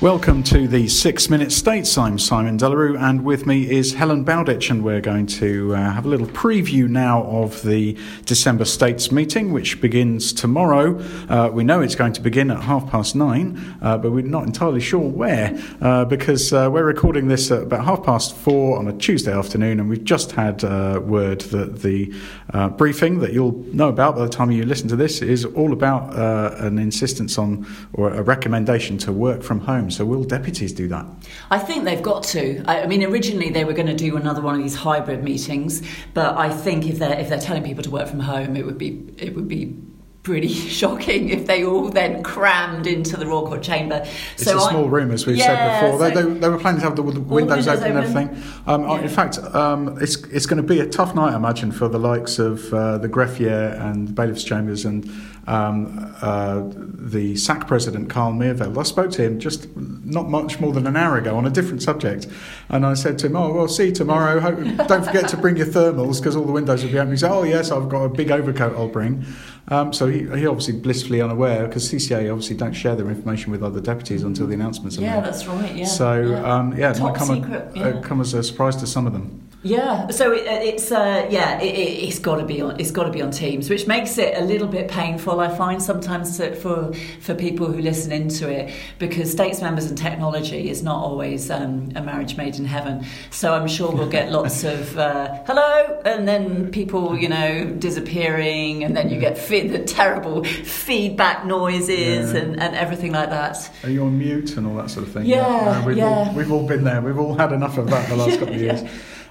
Welcome to the Six Minute States. I'm Simon Delarue, and with me is Helen Bowditch, and we're going to uh, have a little preview now of the December States meeting, which begins tomorrow. Uh, we know it's going to begin at half past nine, uh, but we're not entirely sure where, uh, because uh, we're recording this at about half past four on a Tuesday afternoon, and we've just had uh, word that the briefing that you'll know about by the time you listen to this is all about an insistence on or a recommendation to work from home home. So will deputies do that? I think they've got to. I, I mean, originally they were going to do another one of these hybrid meetings, but I think if they're if they're telling people to work from home, it would be it would be pretty shocking if they all then crammed into the Royal Court chamber. It's so a small I, room, as we've yeah, said before. So they, they, they, were planning to have the, the windows, windows, open, and everything. Um, yeah. In fact, um, it's it's going to be a tough night, I imagine, for the likes of uh, the greffier and the bailiffs' chambers and um, uh, the SAC president, Carl Meerveld. I spoke to him just not much more than an hour ago on a different subject, and I said to him, "Oh, well, see you tomorrow. Don't forget to bring your thermals because all the windows will be open." He said, "Oh, yes, I've got a big overcoat I'll bring." Um, so he, he obviously blissfully unaware because CCA obviously don't share their information with other deputies until the announcements are yeah, made. Yeah, that's right. Yeah. So yeah, um, yeah it might come, secret, a, yeah. come as a surprise to some of them. Yeah, so it, it's uh, yeah, it, has got to be on. It's got to be on Teams, which makes it a little bit painful. I find sometimes for for people who listen into it because states members and technology is not always um, a marriage made in heaven. So I'm sure we'll get lots of uh, hello, and then people you know disappearing, and then you get the terrible feedback noises yeah. and, and everything like that. Are you on mute and all that sort of thing? Yeah, yeah. we've, yeah. All, we've all been there. We've all had enough of that the last couple of years.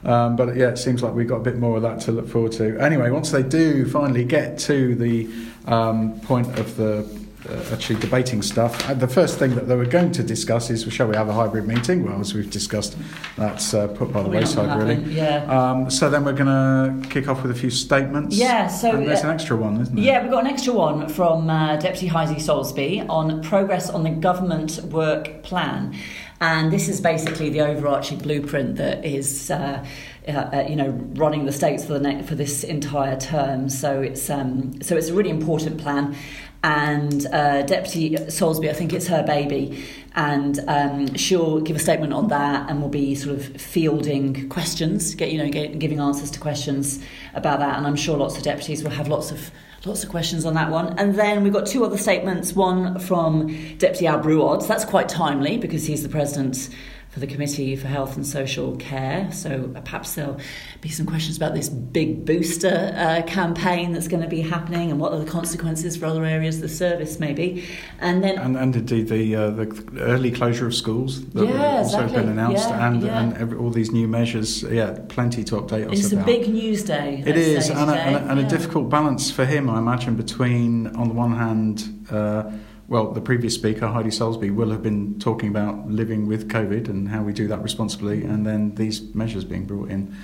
Um, but yeah, it seems like we've got a bit more of that to look forward to. Anyway, once they do finally get to the um, point of the uh, actually debating stuff. Uh, the first thing that they were going to discuss is, shall we have a hybrid meeting? Well, as we've discussed, that's uh, put by the wayside, really. Yeah. Um, so then we're going to kick off with a few statements. Yeah. So and there's uh, an extra one, isn't there? Yeah, we've got an extra one from uh, Deputy Heidi Soulsby on progress on the government work plan. And this is basically the overarching blueprint that is, uh, uh, uh, you know, running the states for the ne- for this entire term. So it's um, so it's a really important plan. And uh, Deputy Soulsby, I think it's her baby, and um, she'll give a statement on that, and we'll be sort of fielding questions, get you know, get, giving answers to questions about that. And I'm sure lots of deputies will have lots of Lots of questions on that one. And then we've got two other statements one from Deputy Al Brouard. That's quite timely because he's the president for the Committee for Health and Social Care. So uh, perhaps there'll be some questions about this big booster uh, campaign that's going to be happening and what are the consequences for other areas of the service, maybe. And then and, and indeed the uh, the early closure of schools that yeah, have also exactly. been announced, yeah, and yeah. and every, all these new measures. Yeah, plenty to update us it's about. It's a big news day. It is, and, a, and, a, and a, difficult balance for him, I imagine, between on the one hand. Uh, well, the previous speaker, Heidi Soulsby, will have been talking about living with COVID and how we do that responsibly, and then these measures being brought in.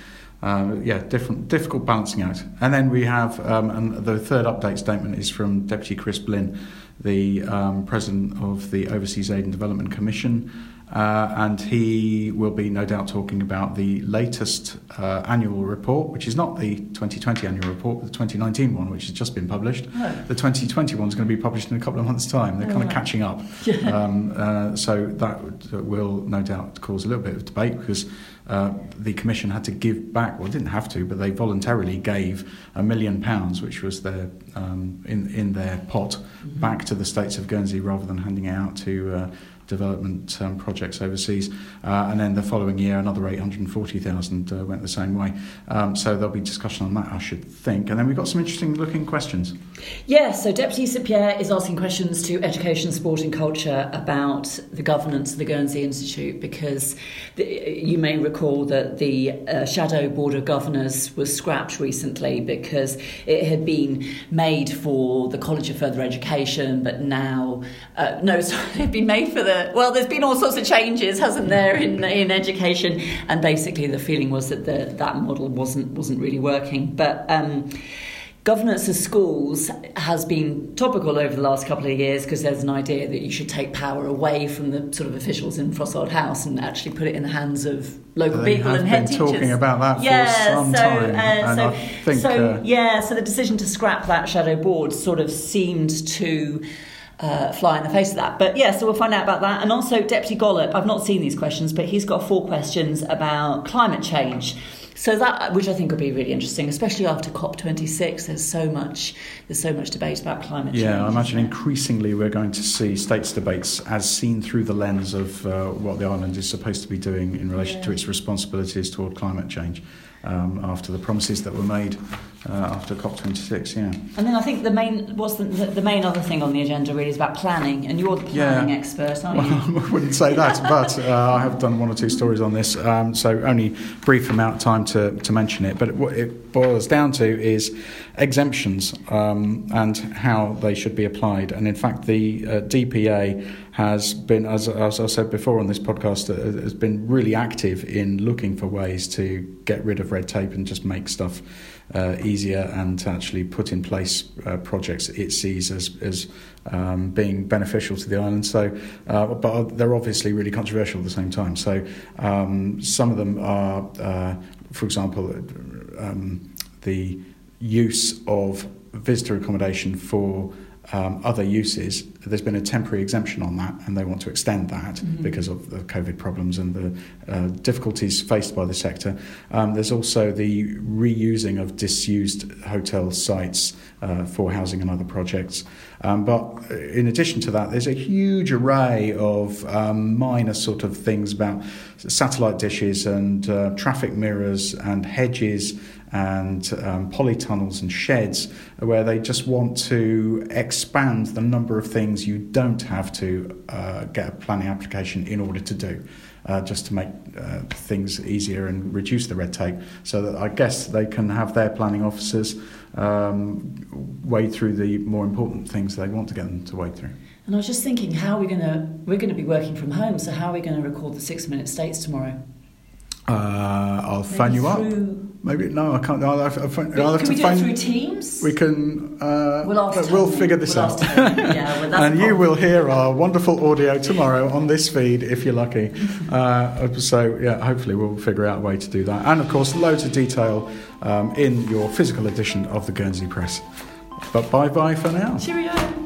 Uh, yeah, different, difficult balancing act. And then we have, um, and the third update statement is from Deputy Chris Blin, the um, president of the Overseas Aid and Development Commission. Uh, and he will be no doubt talking about the latest uh, annual report, which is not the 2020 annual report, but the 2019 one, which has just been published. Oh. The 2020 one is going to be published in a couple of months' time. They're oh, kind of catching up. Yeah. Um, uh, so that will no doubt cause a little bit of debate because uh, the Commission had to give back, well, didn't have to, but they voluntarily gave a million pounds, which was their um, in in their pot, mm-hmm. back to the states of Guernsey rather than handing it out to uh, development um, projects overseas. Uh, and then the following year, another 840,000 uh, went the same way. Um, so there'll be discussion on that, I should think. And then we've got some interesting looking questions. Yes, so Deputy St is asking questions to Education, Sport and Culture about the governance of the Guernsey Institute because the, you may recall that the uh, Shadow Board of Governors was scrapped recently because it had been made for the College of Further Education, but now, uh, no, sorry, it had been made for the well, there's been all sorts of changes, hasn't there, in in education, and basically the feeling was that the, that model wasn't wasn't really working, but. Um, Governance of schools has been topical over the last couple of years because there's an idea that you should take power away from the sort of officials in Frossard House and actually put it in the hands of local they people and head teachers. talking about that yeah, for some so, time. Uh, so, think, so uh, yeah, so the decision to scrap that shadow board sort of seemed to uh, fly in the face of that. But yeah, so we'll find out about that. And also, Deputy Gollop, I've not seen these questions, but he's got four questions about climate change. So that, which I think will be really interesting, especially after COP26. There's so much, there's so much debate about climate change. Yeah, I imagine increasingly we're going to see states debates as seen through the lens of uh, what the island is supposed to be doing in relation yeah. to its responsibilities toward climate change um, after the promises that were made uh, after COP26. Yeah. And then I think the main what's the, the, main other thing on the agenda really is about planning, and you're the planning yeah. expert, aren't you? Well, I wouldn't say that, but uh, I have done one or two stories on this, um, so only brief amount of time to, to mention it. But what it boils down to is exemptions um, and how they should be applied. And in fact, the uh, DPA has been, as, as I said before on this podcast, uh, has been really active in looking for ways to get rid of red tape and just make stuff uh, easier and to actually put in place uh, projects it sees as, as um, being beneficial to the island. So, uh, but they're obviously really controversial at the same time. So, um, some of them are, uh, for example, um, the use of visitor accommodation for um, other uses, there's been a temporary exemption on that, and they want to extend that mm-hmm. because of the COVID problems and the uh, difficulties faced by the sector. Um, there's also the reusing of disused hotel sites uh, for housing and other projects. Um, but in addition to that, there's a huge array of um, minor sort of things about satellite dishes and uh, traffic mirrors and hedges and um, polytunnels and sheds where they just want to expand the number of things you don't have to uh, get a planning application in order to do. Uh, just to make uh, things easier and reduce the red tape, so that I guess they can have their planning officers um, wade through the more important things they want to get them to wade through. And I was just thinking, how are we going to? We're going to be working from home, so how are we going to record the six-minute states tomorrow? Uh, I'll Maybe phone you up. Maybe no, I can't. I'll have, I'll phone, I'll have can we do phone, it through Teams? We can. Uh, we'll, we'll figure this we'll out. yeah, well, and you will hear our wonderful audio tomorrow on this feed if you're lucky. uh, so yeah, hopefully we'll figure out a way to do that. And of course, loads of detail um, in your physical edition of the Guernsey Press. But bye bye for now. Cheerio.